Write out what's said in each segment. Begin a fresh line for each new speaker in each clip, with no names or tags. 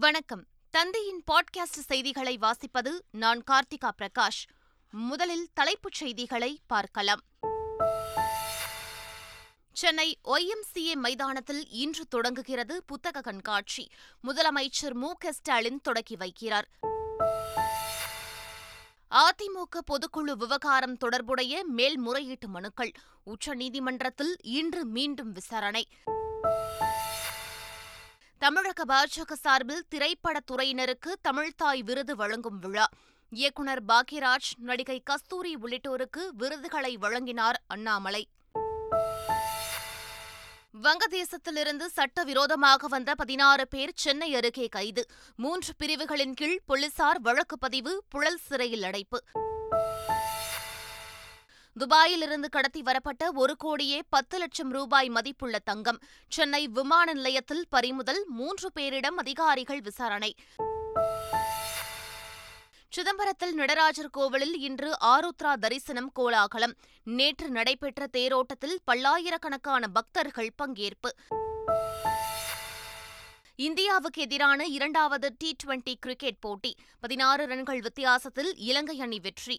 வணக்கம். தந்தையின் பாட்காஸ்ட் செய்திகளை வாசிப்பது நான் கார்த்திகா பிரகாஷ். முதலில் தலைப்புச் செய்திகளை பார்க்கலாம். சென்னை ஒய்எம்சிஏ மைதானத்தில் இன்று தொடங்குகிறது புத்தக கண்காட்சி. முதலமைச்சர் மு க ஸ்டாலின் தொடக்கி வைக்கிறார். அதிமுக பொதுக்குழு விவகாரம் தொடர்புடைய மேல்முறையீட்டு மனுக்கள். உச்சநீதிமன்றத்தில் இன்று மீண்டும் விசாரணை. தமிழக பாஜக சார்பில் திரைப்பட துறையினருக்கு தமிழ்தாய் விருது வழங்கும் விழா. இயக்குநர் பாக்யராஜ் நடிகை கஸ்தூரி உள்ளிட்டோருக்கு விருதுகளை வழங்கினார் அண்ணாமலை. வங்கதேசத்திலிருந்து சட்டவிரோதமாக வந்த பதினாறு பேர் சென்னை அருகே கைது. மூன்று பிரிவுகளின் கீழ் போலீசார் வழக்கு பதிவு புழல் சிறையில் அடைப்பு. துபாயிலிருந்து கடத்தி வரப்பட்ட ஒரு கோடியே பத்து லட்சம் ரூபாய் மதிப்புள்ள தங்கம் சென்னை விமான நிலையத்தில் பறிமுதல் மூன்று பேரிடம் அதிகாரிகள் விசாரணை. சிதம்பரத்தில் நடராஜர் கோவிலில் இன்று ஆருத்ரா தரிசனம் கோலாகலம். நேற்று நடைபெற்ற தேரோட்டத்தில் பல்லாயிரக்கணக்கான பக்தர்கள் பங்கேற்பு. இந்தியாவுக்கு எதிரான இரண்டாவது டி டுவெண்டி கிரிக்கெட் போட்டி. பதினாறு ரன்கள் வித்தியாசத்தில் இலங்கை அணி வெற்றி.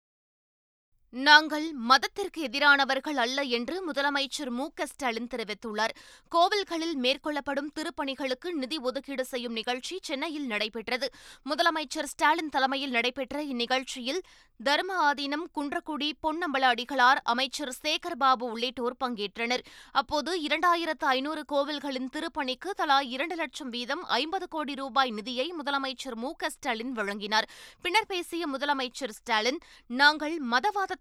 நாங்கள் மதத்திற்கு எதிரானவர்கள் அல்ல என்று முதலமைச்சர் மு க ஸ்டாலின் தெரிவித்துள்ளார். கோவில்களில் மேற்கொள்ளப்படும் திருப்பணிகளுக்கு நிதி ஒதுக்கீடு செய்யும் நிகழ்ச்சி சென்னையில் நடைபெற்றது. முதலமைச்சர் ஸ்டாலின் தலைமையில் நடைபெற்ற இந்நிகழ்ச்சியில் தர்ம ஆதீனம் குன்றக்குடி பொன்னம்பல அடிகளார் அமைச்சர் சேகர்பாபு உள்ளிட்டோர் பங்கேற்றனர். அப்போது இரண்டாயிரத்து ஐநூறு கோவில்களின் திருப்பணிக்கு தலா இரண்டு லட்சம் வீதம் ஐம்பது கோடி ரூபாய் நிதியை முதலமைச்சர் மு க ஸ்டாலின் வழங்கினார். பின்னர் பேசிய முதலமைச்சர் ஸ்டாலின் நாங்கள்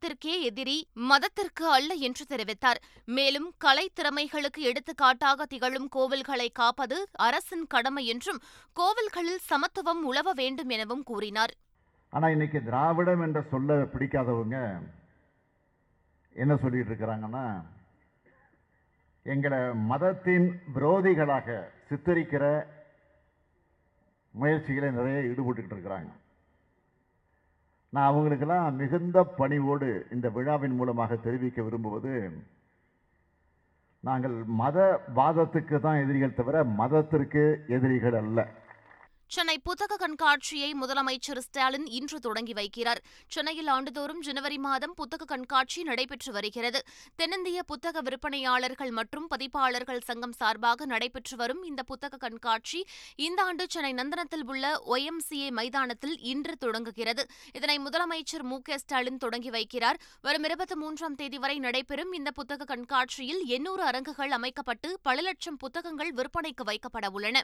மதத்திற்கே எதிரி மதத்திற்கு அல்ல என்று தெரிவித்தார். மேலும் கலை திறமைகளுக்கு எடுத்துக்காட்டாக திகழும் கோவில்களை காப்பது அரசின் கடமை என்றும் கோவில்களில் சமத்துவம் உழவ வேண்டும் எனவும் கூறினார்.
ஆனால் இன்னைக்கு திராவிடம் என்ற சொல்ல பிடிக்காதவங்க என்ன சொல்லிட்டு இருக்கிறாங்கன்னா எங்களை மதத்தின் விரோதிகளாக சித்தரிக்கிற முயற்சிகளை நிறைய ஈடுபட்டுக்கிட்டு இருக்கிறாங்க. நான் அவங்களுக்கெல்லாம் மிகுந்த பணிவோடு இந்த விழாவின் மூலமாக தெரிவிக்க விரும்புவது நாங்கள் மத வாதத்துக்கு தான் எதிரிகள் தவிர மதத்திற்கு எதிரிகள் அல்ல.
சென்னை புத்தக கண்காட்சியை முதலமைச்சர் ஸ்டாலின் இன்று தொடங்கி வைக்கிறார். சென்னையில் ஆண்டுதோறும் ஜனவரி மாதம் புத்தக கண்காட்சி நடைபெற்று வருகிறது. தென்னிந்திய புத்தக விற்பனையாளர்கள் மற்றும் பதிப்பாளர்கள் சங்கம் சார்பாக நடைபெற்று வரும் இந்த புத்தக கண்காட்சி இந்த ஆண்டு சென்னை நந்தனத்தில் உள்ள ஒய்எம்சிஏ மைதானத்தில் இன்று தொடங்குகிறது. இதனை முதலமைச்சர் மு க ஸ்டாலின் தொடங்கி வைக்கிறார். வரும் இருபத்தி மூன்றாம் தேதி வரை நடைபெறும் இந்த புத்தக கண்காட்சியில் எண்ணூறு அரங்குகள் அமைக்கப்பட்டு பல லட்சம் புத்தகங்கள் விற்பனைக்கு வைக்கப்பட உள்ளன.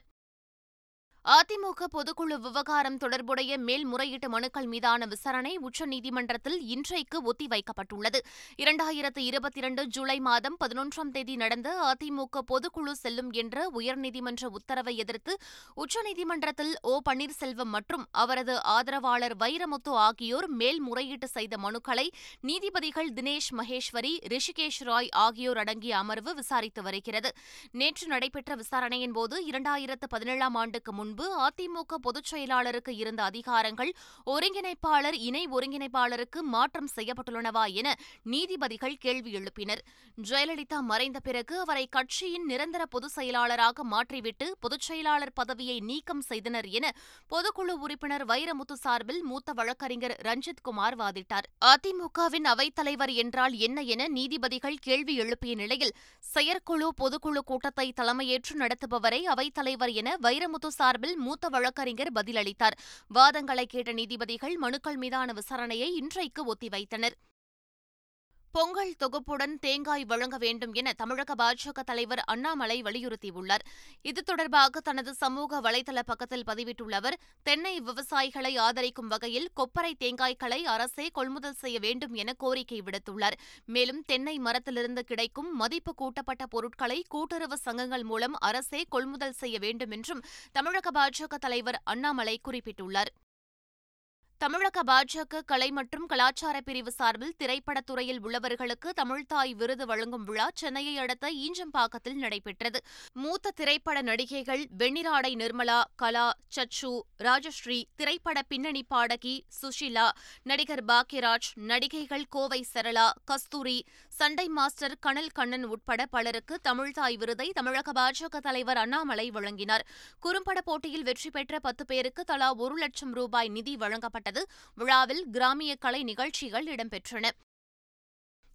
அதிமுக பொதுக்குழு விவகாரம் தொடர்புடைய மேல்முறையீட்டு மனுக்கள் மீதான விசாரணை உச்சநீதிமன்றத்தில் இன்றைக்கு ஒத்திவைக்கப்பட்டுள்ளது. இரண்டாயிரத்து இருபத்தி இரண்டு ஜூலை மாதம் பதினொன்றாம் தேதி நடந்த அதிமுக பொதுக்குழு செல்லும் என்ற உயர்நீதிமன்ற உத்தரவை எதிர்த்து உச்சநீதிமன்றத்தில் ஓ. பன்னீர்செல்வம் மற்றும் அவரது ஆதரவாளர் வைரமுத்து ஆகியோர் மேல்முறையீட்டு செய்த மனுக்களை நீதிபதிகள் தினேஷ் மகேஸ்வரி ரிஷிகேஷ் ராய் ஆகியோர் அடங்கிய அமர்வு விசாரித்து வருகிறது. நேற்று நடைபெற்ற விசாரணையின் போது இரண்டாயிரத்து பதினேழாம் ஆண்டுக்கு முன்பு முன்பு அதிமுக பொதுச் செயலாளருக்கு இருந்த அதிகாரங்கள் ஒருங்கிணைப்பாளர் இணை ஒருங்கிணைப்பாளருக்கு மாற்றம் செய்யப்பட்டுள்ளனவா என நீதிபதிகள் கேள்வி எழுப்பினர். ஜெயலலிதா மறைந்த பிறகு அவரை கட்சியின் நிரந்தர பொதுச் செயலாளராக மாற்றிவிட்டு பொதுச் செயலாளர் பதவியை நீக்கம் செய்தனர் என பொதுக்குழு உறுப்பினர் வைரமுத்து சார்பில் மூத்த வழக்கறிஞர் ரஞ்சித் குமார் வாதிட்டார். அதிமுகவின் அவைத்தலைவர் என்றால் என்ன என நீதிபதிகள் கேள்வி எழுப்பிய நிலையில் செயற்குழு பொதுக்குழு கூட்டத்தை தலைமையேற்று நடத்துபவரை அவைத்தலைவர் என வைரமுத்து சார்பில் சார்பில் மூத்த வழக்கறிஞர் பதிலளித்தார். வாதங்களை கேட்ட நீதிபதிகள் மனுக்கள் மீதான விசாரணையை இன்றைக்கு ஒத்திவைத்தனர். பொங்கல் தொகுப்புடன் தேங்காய் வழங்க வேண்டும் என தமிழக பாஜக தலைவர் அண்ணாமலை வலியுறுத்தியுள்ளார். இது தொடர்பாக தனது சமூக வலைதள பக்கத்தில் பதிவிட்டுள்ள அவர் தென்னை விவசாயிகளை ஆதரிக்கும் வகையில் கொப்பரை தேங்காய்களை அரசே கொள்முதல் செய்ய வேண்டும் என கோரிக்கை விடுத்துள்ளார். மேலும் தென்னை மரத்திலிருந்து கிடைக்கும் மதிப்பு கூட்டப்பட்ட பொருட்களை கூட்டுறவு சங்கங்கள் மூலம் அரசே கொள்முதல் செய்ய வேண்டும் என்றும் தமிழக பாஜக தலைவர் அண்ணாமலை குறிப்பிட்டுள்ளார். தமிழக பாஜக கலை மற்றும் கலாச்சார பிரிவு சார்பில் திரைப்படத்துறையில் உள்ளவர்களுக்கு தமிழ்தாய் விருது வழங்கும் விழா சென்னையை அடுத்த ஈஞ்சம்பாக்கத்தில் நடைபெற்றது. மூத்த திரைப்பட நடிகைகள் வெண்ணிராடை நிர்மலா கலா சச்சு ராஜஸ்ரீ திரைப்பட பின்னணி பாடகி சுஷிலா நடிகர் பாக்யராஜ் நடிகைகள் கோவை சரளா கஸ்தூரி சண்டை மாஸ்டர் கனல் கண்ணன் உட்பட பலருக்கு தமிழ்தாய் விருதை தமிழக பாஜக தலைவர் அண்ணாமலை வழங்கினார். குறும்பட போட்டியில் வெற்றி பெற்ற பத்து பேருக்கு தலா ஒரு லட்சம் ரூபாய் நிதி வழங்கப்பட்டது. விழாவில் கிராமிய கலை நிகழ்ச்சிகள் இடம்பெற்றன.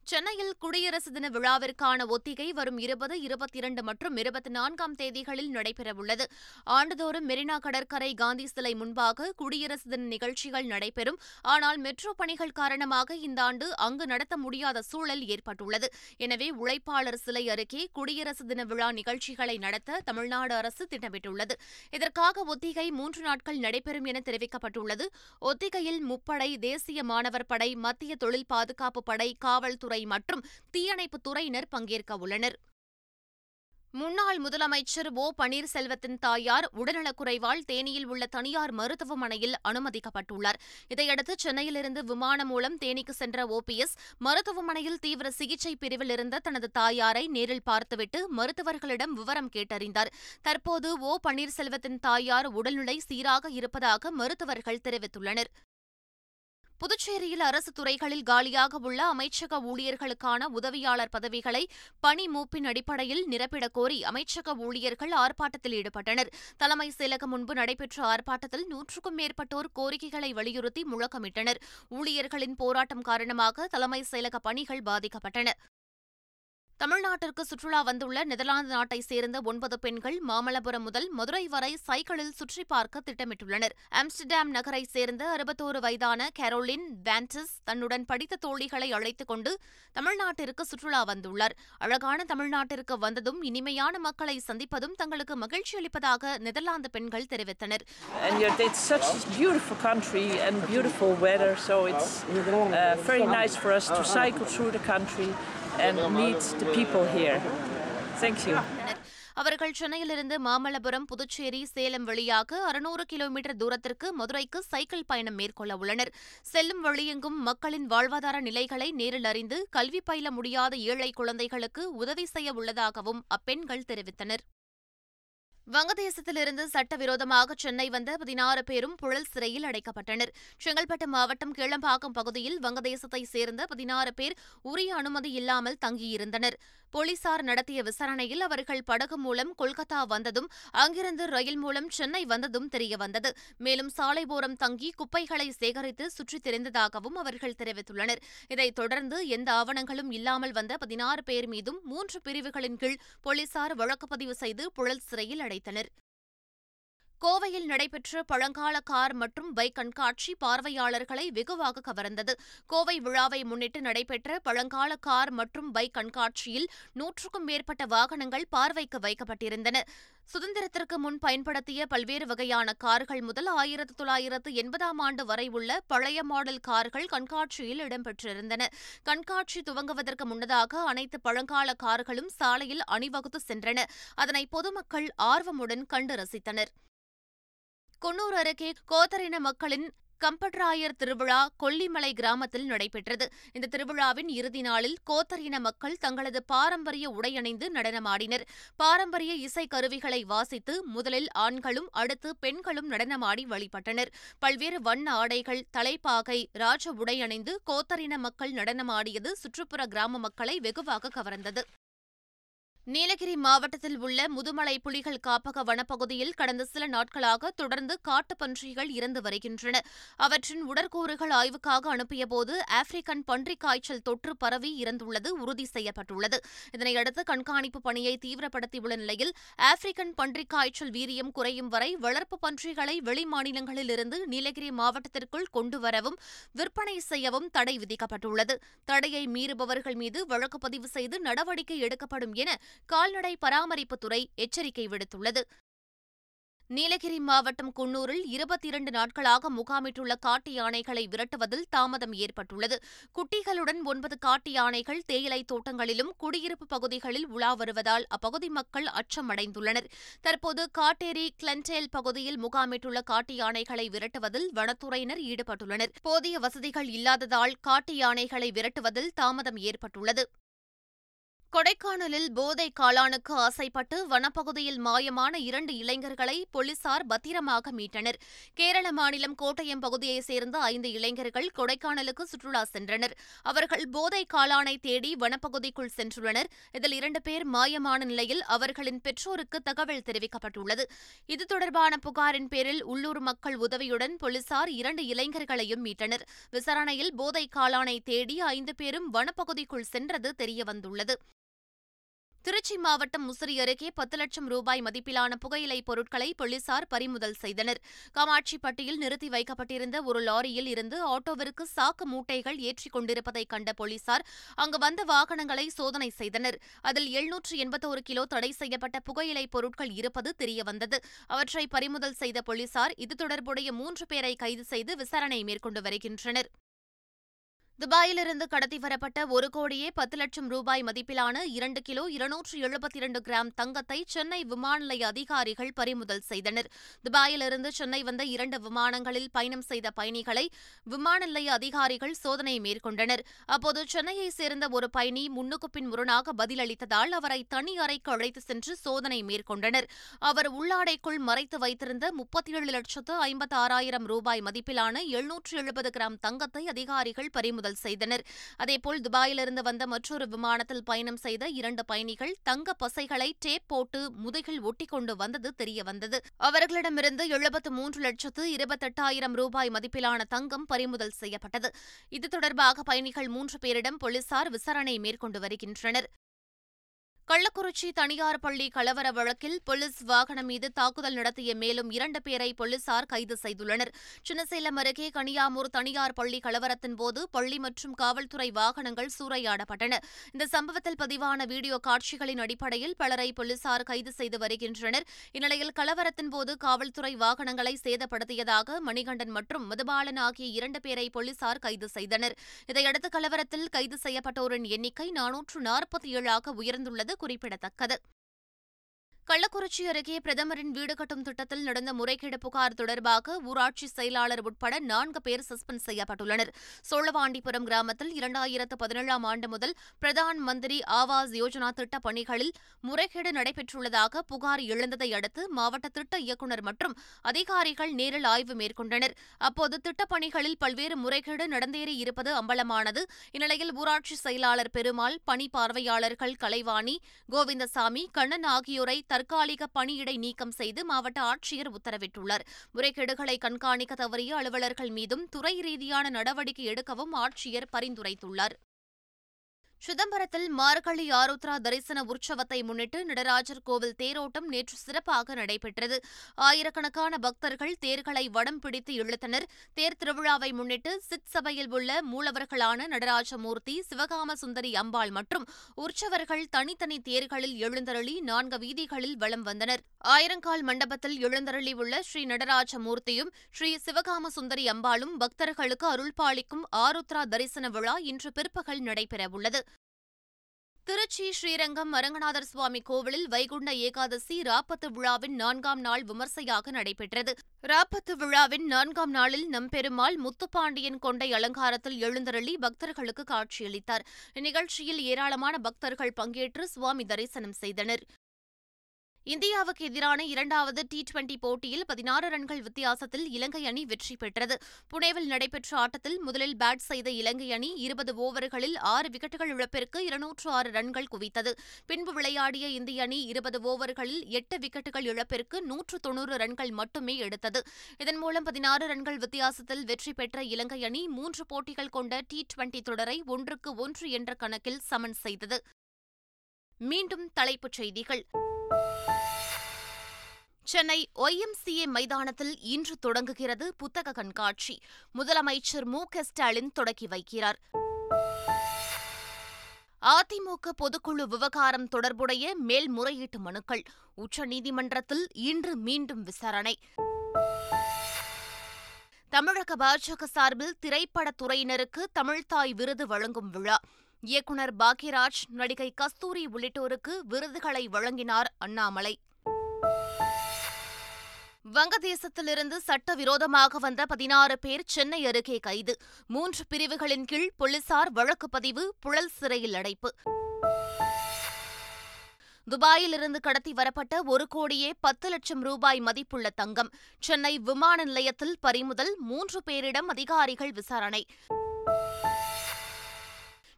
சென்னையில் குடியரசு தின விழாவிற்கான ஒத்திகை வரும் இருபது இருபத்தி இரண்டு மற்றும் இருபத்தி நான்காம் தேதிகளில் நடைபெறவுள்ளது. ஆண்டுதோறும் மெரினா கடற்கரை காந்தி சிலை முன்பாக குடியரசு தின நிகழ்ச்சிகள் நடைபெறும். ஆனால் மெட்ரோ பணிகள் காரணமாக இந்த ஆண்டு அங்கு நடத்த முடியாத சூழல் ஏற்பட்டுள்ளது. எனவே உழைப்பாளர் சிலை அருகே குடியரசு தின விழா நிகழ்ச்சிகளை நடத்த தமிழ்நாடு அரசு திட்டமிட்டுள்ளது. இதற்காக ஒத்திகை மூன்று நாட்கள் நடைபெறும் என தெரிவிக்கப்பட்டுள்ளது. ஒத்திகையில் முப்படை தேசிய மாணவர் படை மத்திய தொழில் பாதுகாப்பு படை காவல்துறை மற்றும் தீயணைப்புத் துறையினர் பங்கேற்க உள்ளனர். முன்னாள் முதலமைச்சர் ஓ. பன்னீர்செல்வத்தின் தாயார் உடல்நலக்குறைவால் தேனியில் உள்ள தனியார் மருத்துவமனையில் அனுமதிக்கப்பட்டுள்ளார். இதையடுத்து சென்னையிலிருந்து விமானம் மூலம் தேனிக்கு சென்ற ஓபிஎஸ் மருத்துவமனையில் தீவிர சிகிச்சை பிரிவில் இருந்த தனது தாயாரை நேரில் பார்த்துவிட்டு மருத்துவர்களிடம் விவரம் கேட்டறிந்தார். தற்போது ஓ. பன்னீர்செல்வத்தின் தாயார் உடல்நிலை சீராக இருப்பதாக மருத்துவர்கள் தெரிவித்துள்ளனர். புதுச்சேரியில் அரசு துறைகளில் காலியாக உள்ள அமைச்சக ஊழியர்களுக்கான உதவியாளர் பதவிகளை பணி மூப்பின் அடிப்படையில் நிரப்பிடக் கோரி அமைச்சக ஊழியர்கள் ஆர்ப்பாட்டத்தில் ஈடுபட்டனர். தலைமை செயலகம் முன்பு நடைபெற்ற ஆர்ப்பாட்டத்தில் நூற்றுக்கும் மேற்பட்டோர் கோரிக்கைகளை வலியுறுத்தி முழக்கமிட்டனர். ஊழியர்களின் போராட்டம் காரணமாக தலைமை செயலக பணிகள் பாதிக்கப்பட்டன. தமிழ்நாட்டிற்கு சுற்றுலா வந்துள்ள நெதர்லாந்து நாட்டைச் சேர்ந்த ஒன்பது பெண்கள் மாமல்லபுரம் முதல் மதுரை வரை சைக்கிளில் சுற்றி பார்க்க திட்டமிட்டுள்ளனர். ஆம்ஸ்டர்டாம் நகரைச் சேர்ந்த அறுபத்தோரு வயதான கேரோலின் வேண்டஸ் தன்னுடன் படித்த தோழிகளை அழைத்துக் கொண்டு தமிழ்நாட்டிற்கு சுற்றுலா வந்துள்ளார். அழகான தமிழ்நாட்டிற்கு வந்ததும் இனிமையான மக்களை சந்திப்பதும் தங்களுக்கு மகிழ்ச்சி அளிப்பதாக நெதர்லாந்து பெண்கள் தெரிவித்தனர்.
Beautiful weather so it's uh, very nice for us to cycle through the country. And meet the people here. Thank you.
அவர்கள் சென்னையிலிருந்து மாமல்லபுரம் புதுச்சேரி சேலம் வழியாக அறுநூறு கிலோமீட்டர் தூரத்திற்கு மதுரைக்கு சைக்கிள் பயணம் மேற்கொள்ள உள்ளனர். செல்லும் வழியெங்கும் மக்களின் வாழ்வாதார நிலைகளை நேரில் அறிந்து கல்வி பயில முடியாத ஏழை குழந்தைகளுக்கு உதவி செய்ய உள்ளதாகவும் அப்பெண்கள் தெரிவித்தனர். வங்கதேசத்திலிருந்து சட்டவிரோதமாக சென்னை வந்த பதினாறு பேரும் புழல் சிறையில் அடைக்கப்பட்டனர். செங்கல்பட்டு மாவட்டம் கீழம்பாக்கம் பகுதியில் வங்கதேசத்தைச் சேர்ந்த பதினாறு பேர் உரிய அனுமதி இல்லாமல் தங்கியிருந்தனர். போலீசார் நடத்திய விசாரணையில் அவர்கள் படகு மூலம் கொல்கத்தா வந்ததும் அங்கிருந்து ரயில் மூலம் சென்னை வந்ததும் தெரியவந்தது. மேலும் சாலைபோரம் தங்கி குப்பைகளை சேகரித்து சுற்றித் திரிந்ததாகவும் அவர்கள் தெரிவித்துள்ளனர். இதைத் தொடர்ந்து எந்த ஆவணங்களும் இல்லாமல் வந்த பதினாறு பேர் மீதும் மூன்று பிரிவுகளின் கீழ் போலீசார் வழக்கு பதிவு செய்து புழல் சிறையில் அடைத்தனர் கோவையில் நடைபெற்ற பழங்கால கார் மற்றும் பைக் கண்காட்சி பார்வையாளர்களை வெகுவாக கவர்ந்தது. கோவை விழாவை முன்னிட்டு நடைபெற்ற பழங்கால கார் மற்றும் பைக் கண்காட்சியில் நூற்றுக்கும் மேற்பட்ட வாகனங்கள் பார்வைக்கு வைக்கப்பட்டிருந்தன. சுதந்திரத்திற்கு முன் பயன்படுத்திய பல்வேறு வகையான கார்கள் முதல் ஆயிரத்து தொள்ளாயிரத்து எண்பதாம் ஆண்டு வரை உள்ள பழைய மாடல் கார்கள் கண்காட்சியில் இடம்பெற்றிருந்தன. கண்காட்சி துவங்குவதற்கு முன்னதாக அனைத்து பழங்கால கார்களும் சாலையில் அணிவகுத்து சென்றன. அதனை பொதுமக்கள் ஆர்வமுடன் கண்டு ரசித்தனர். குன்னூர் அருகே கோத்தரின மக்களின் கம்பட்ராயர் திருவிழா கொல்லிமலை கிராமத்தில் நடைபெற்றது. இந்த திருவிழாவின் இறுதி நாளில் கோத்தரின மக்கள் தங்களது பாரம்பரிய உடையணிந்து நடனமாடினர். பாரம்பரிய இசை கருவிகளை வாசித்து முதலில் ஆண்களும் அடுத்து பெண்களும் நடனமாடி வழிபட்டனர். பல்வேறு வண்ண ஆடைகள் தலைப்பாகை ராஜ உடையணிந்து கோத்தரின மக்கள் நடனமாடியது சுற்றுப்புற கிராம மக்களை வெகுவாக கவர்ந்தது. நீலகிரி மாவட்டத்தில் உள்ள முதுமலை புலிகள் காப்பக வனப்பகுதியில் கடந்த சில நாட்களாக தொடர்ந்து காட்டுப் பன்றிகள் இறந்து வருகின்றன. அவற்றின் உடற்கூறுகள் ஆய்வுக்காக அனுப்பியபோது ஆப்பிரிக்கன் பன்றிக் காய்ச்சல் தொற்று பரவி இறந்துள்ளது உறுதி செய்யப்பட்டுள்ளது. இதனையடுத்து கண்காணிப்பு பணியை தீவிரப்படுத்தியுள்ள நிலையில் ஆப்பிரிக்கன் பன்றிக் காய்ச்சல் வீரியம் குறையும் வரை வளர்ப்பு பன்றிகளை வெளி மாநிலங்களிலிருந்து நீலகிரி மாவட்டத்திற்குள் கொண்டுவரவும் விற்பனை செய்யவும் தடை விதிக்கப்பட்டுள்ளது. தடையை மீறுபவர்கள் மீது வழக்கு பதிவு செய்து நடவடிக்கை எடுக்கப்படும் என கால்நடை பராமரிப்புத்துறை எச்சரிக்கை விடுத்துள்ளது. நீலகிரி மாவட்டம் குன்னூரில் இருபத்தி இரண்டு நாட்களாக முகாமிட்டுள்ள காட்டு யானைகளை விரட்டுவதில் தாமதம் ஏற்பட்டுள்ளது. குட்டிகளுடன் ஒன்பது காட்டு யானைகள் தேயிலை தோட்டங்களிலும் குடியிருப்பு பகுதிகளில் உலா வருவதால் அப்பகுதி மக்கள் அச்சமடைந்துள்ளனர். தற்போது காட்டேரி கிளன்டேல் பகுதியில் முகாமிட்டுள்ள காட்டு யானைகளை விரட்டுவதில் வனத்துறையினர் ஈடுபட்டுள்ளனர். போதிய வசதிகள் இல்லாததால் காட்டு யானைகளை விரட்டுவதில் தாமதம் ஏற்பட்டுள்ளது. கொடைக்கானலில் போதை காளானுக்கு ஆசைப்பட்டு வனப்பகுதியில் மாயமான இரண்டு இளைஞர்களை போலீசார் பத்திரமாக மீட்டனர். கேரள மாநிலம் கோட்டயம் பகுதியைச் சேர்ந்த ஐந்து இளைஞர்கள் கொடைக்கானலுக்கு சுற்றுலா சென்றனர். அவர்கள் போதை காளானை தேடி வனப்பகுதிக்குள் சென்றுள்ளனர். இதில் இரண்டு பேர் மாயமான நிலையில் அவர்களின் பெற்றோருக்கு தகவல் தெரிவிக்கப்பட்டுள்ளது. இது தொடர்பான புகாரின் பேரில் உள்ளூர் மக்கள் உதவியுடன் போலீசார் இரண்டு இளைஞர்களையும் மீட்டனர். விசாரணையில் போதை காளானை தேடி ஐந்து பேரும் வனப்பகுதிக்குள் சென்றது தெரியவந்துள்ளது. திருச்சி மாவட்டம் முசிறி அருகே பத்து லட்சம் ரூபாய் மதிப்பிலான புகையிலை பொருட்களை போலீசார் பறிமுதல் செய்தனர். காமாட்சிப்பட்டியில் நிறுத்தி வைக்கப்பட்டிருந்த ஒரு லாரியில் இருந்து ஆட்டோவிற்கு சாக்கு மூட்டைகள் ஏற்றிக் கொண்டிருப்பதை கண்ட போலீசார் அங்கு வந்த வாகனங்களை சோதனை செய்தனர். அதில் எழுநூற்று எண்பத்தோரு கிலோ தடை செய்யப்பட்ட புகையிலை பொருட்கள் இருப்பது தெரியவந்தது. அவற்றை பறிமுதல் செய்த போலீசார் இது தொடர்புடைய மூன்று பேரை கைது செய்து விசாரணை மேற்கொண்டு வருகின்றனர். துபாயிலிருந்து கடத்தி வரப்பட்ட ஒரு கோடியே பத்து லட்சம் ரூபாய் மதிப்பிலான இரண்டு கிலோ இருநூற்று எழுபத்தி இரண்டு கிராம் தங்கத்தை சென்னை விமான நிலைய அதிகாரிகள் பறிமுதல் செய்தனர். துபாயிலிருந்து சென்னை வந்த இரண்டு விமானங்களில் பயணம் செய்த பயணிகளை விமான நிலைய அதிகாரிகள் சோதனை மேற்கொண்டனர். அப்போது சென்னையைச் சேர்ந்த ஒரு பயணி முன்னுக்கு பின் முரணாக பதிலளித்ததால் அவரை தனி அறைக்கு அழைத்து சென்று சோதனை மேற்கொண்டனர். அவர் உள்ளாடைக்குள் மறைத்து வைத்திருந்த முப்பத்தி ஏழு லட்சத்து ஐம்பத்தி ஆறாயிரம் ரூபாய் மதிப்பிலான எழுநூற்று எழுபது கிராம் தங்கத்தை அதிகாரிகள் பறிமுதல் கொள்முதல் செய்தனர். அதேபோல் துபாயிலிருந்து வந்த மற்றொரு விமானத்தில் பயணம் செய்த இரண்டு பயணிகள் தங்க பசைகளை டேப் போட்டு முதுகில் ஒட்டிக்கொண்டு வந்தது தெரியவந்தது. அவர்களிடமிருந்து எழுபத்து மூன்று லட்சத்து இருபத்தெட்டாயிரம் ரூபாய் மதிப்பிலான தங்கம் பறிமுதல் செய்யப்பட்டது. இது தொடர்பாக பயணிகள் மூன்று பேரிடம் போலீசார் விசாரணை மேற்கொண்டு வருகின்றனர். கள்ளக்குறிச்சி தனியார் பள்ளி கலவர வழக்கில் போலீஸ் வாகனம் மீது தாக்குதல் நடத்திய மேலும் இரண்டு பேரை போலீசார் கைது செய்துள்ளனர். சின்னசேலம் அருகே கனியாமூர் தனியார் பள்ளி கலவரத்தின் போது பள்ளி மற்றும் காவல்துறை வாகனங்கள் சூறையாடப்பட்டன. இந்த சம்பவத்தில் பதிவான வீடியோ காட்சிகளின் அடிப்படையில் பலரை போலீசார் கைது செய்து வருகின்றனர். இந்நிலையில் கலவரத்தின் போது காவல்துறை வாகனங்களை சேதப்படுத்தியதாக மணிகண்டன் மற்றும் மதுபாலன் ஆகிய இரண்டு பேரை போலீசார் கைது செய்தனர். இதையடுத்து கலவரத்தில் கைது செய்யப்பட்டோரின் எண்ணிக்கை நானூற்று நாற்பத்தி ஏழாக உயர்ந்துள்ளது. குறிப்பிடத்தக்கது கள்ளக்குறிச்சி அருகே பிரதமரின் வீடு கட்டும் திட்டத்தில் நடந்த முறைகேடு புகார் தொடர்பாக ஊராட்சி செயலாளர் உட்பட நான்கு பேர் சஸ்பெண்ட் செய்யப்பட்டுள்ளனர். சோழவாண்டிபுரம் கிராமத்தில் இரண்டாயிரத்து பதினேழாம் ஆண்டு முதல் பிரதான் மந்திரி ஆவாஸ் யோஜனா திட்டப் பணிகளில் முறைகேடு நடைபெற்றுள்ளதாக புகார் எழுந்ததை அடுத்து மாவட்ட திட்ட இயக்குநர் மற்றும் அதிகாரிகள் நேரில் ஆய்வு மேற்கொண்டனர். அப்போது திட்டப் பணிகளில் பல்வேறு முறைகேடு நடந்தேறி இருப்பது அம்பலமானது. இந்நிலையில் ஊராட்சி செயலாளர் பெருமாள் பணி பார்வையாளர்கள் கலைவாணி கோவிந்தசாமி கண்ணன் ஆகியோரை தற்காலிக பணியிடை நீக்கம் செய்து மாவட்ட ஆட்சியர் உத்தரவிட்டுள்ளார். முறைகேடுகளை கண்காணிக்க தவறிய அலுவலர்கள் மீதும் துறை ரீதியான நடவடிக்கை எடுக்கவும் ஆட்சியர் பரிந்துரைத்துள்ளார். சிதம்பரத்தில் மார்கழி ஆருத்ரா தரிசன உற்சவத்தை முன்னிட்டு நடராஜர் கோவில் தேரோட்டம் நேற்று சிறப்பாக நடைபெற்றது. ஆயிரக்கணக்கான பக்தர்கள் தேர்களை வடம் பிடித்து இழுத்தனர். தேர் திருவிழாவை முன்னிட்டு சித் சபையில் உள்ள மூலவர்களான நடராஜமூர்த்தி சிவகாம சுந்தரி அம்பாள் மற்றும் உற்சவர்கள் தனித்தனி தேர்களில் எழுந்தருளி நான்கு வீதிகளில் வலம் வந்தனர். ஆயிரங்கால் மண்டபத்தில் எழுந்தருளி உள்ள ஸ்ரீ நடராஜமூர்த்தியும் ஸ்ரீ சிவகாம சுந்தரி அம்பாளும் பக்தர்களுக்கு அருள்பாளிக்கும் ஆருத்ரா தரிசன விழா இன்று பிற்பகல் நடைபெறவுள்ளது. திருச்சி ஸ்ரீரங்கம் அரங்கநாதர் சுவாமி கோவிலில் வைகுண்ட ஏகாதசி ராப்பத்து விழாவின் நான்காம் நாள் விமர்சையாக நடைபெற்றது. ராப்பத்து விழாவின் நான்காம் நாளில் நம்பெருமாள் முத்துப்பாண்டியன் கொண்டை அலங்காரத்தில் எழுந்தருளி பக்தர்களுக்கு காட்சியளித்தார். இந்நிகழ்ச்சியில் ஏராளமான பக்தர்கள் பங்கேற்று சுவாமி தரிசனம் செய்தனர். இந்தியாவுக்கு எதிரான இரண்டாவது டி டுவெண்டி போட்டியில் பதினாறு ரன்கள் வித்தியாசத்தில் இலங்கை அணி வெற்றி பெற்றது. புனேவில் நடைபெற்ற ஆட்டத்தில் முதலில் பேட் செய்த இலங்கை அணி இருபது ஓவர்களில் ஆறு விக்கெட்டுகள் இழப்பிற்கு இருநூற்று ஆறு ரன்கள் குவித்தது. பின்பு விளையாடிய இந்திய அணி இருபது ஓவர்களில் எட்டு விக்கெட்டுகள் இழப்பிற்கு நூற்று தொன்னூறு ரன்கள் மட்டுமே எடுத்தது. இதன் மூலம் பதினாறு ரன்கள் வித்தியாசத்தில் வெற்றி பெற்ற இலங்கை அணி மூன்று போட்டிகள் கொண்ட டி டுவெண்டி தொடரை ஒன்றுக்கு ஒன்று என்ற கணக்கில் சமன் செய்தது. மீண்டும் தலைப்புச் செய்திகள். சென்னை ஒய்எம்சிஏ மைதானத்தில் இன்று தொடங்குகிறது புத்தக கண்காட்சி. முதலமைச்சர் மு க ஸ்டாலின் தொடக்கி வைக்கிறார். அதிமுக பொதுக்குழு விவகாரம் தொடர்புடைய மேல்முறையீட்டு மனுக்கள். உச்சநீதிமன்றத்தில் இன்று மீண்டும் விசாரணை. தமிழக பாஜக சார்பில் திரைப்படத்துறையினருக்கு தமிழ்தாய் விருது வழங்கும் விழா. இயக்குநர் பாக்யராஜ் நடிகை கஸ்தூரி உள்ளிட்டோருக்கு விருதுகளை வழங்கினார் அண்ணாமலை. வங்கதேசத்திலிருந்து சட்டவிரோதமாக வந்த பதினாறு பேர் சென்னை அருகே கைது. மூன்று பிரிவுகளின் கீழ் போலீசார் வழக்கு பதிவு புழல் சிறையில் அடைப்பு. துபாயிலிருந்து கடத்தி வரப்பட்ட ஒரு கோடியே பத்து லட்சம் ரூபாய் மதிப்புள்ள தங்கம். சென்னை விமான நிலையத்தில் பறிமுதல் மூன்று பேரிடம் அதிகாரிகள் விசாரணை.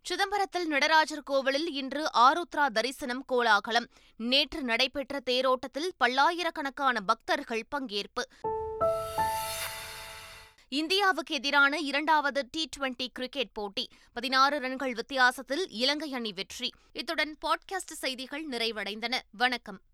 சிதம்பரத்தில் நடராஜர் கோவிலில் இன்று ஆருத்ரா தரிசனம் கோலாகலம். நேற்று நடைபெற்ற தேரோட்டத்தில் பல்லாயிரக்கணக்கான பக்தர்கள் பங்கேற்பு. இந்தியாவுக்கு எதிரான இரண்டாவது டி டுவெண்டி கிரிக்கெட் போட்டி. பதினாறு ரன்கள் வித்தியாசத்தில் இலங்கை அணி வெற்றி. இத்துடன் பாட்காஸ்ட் செய்திகள் நிறைவடைந்தன. வணக்கம்.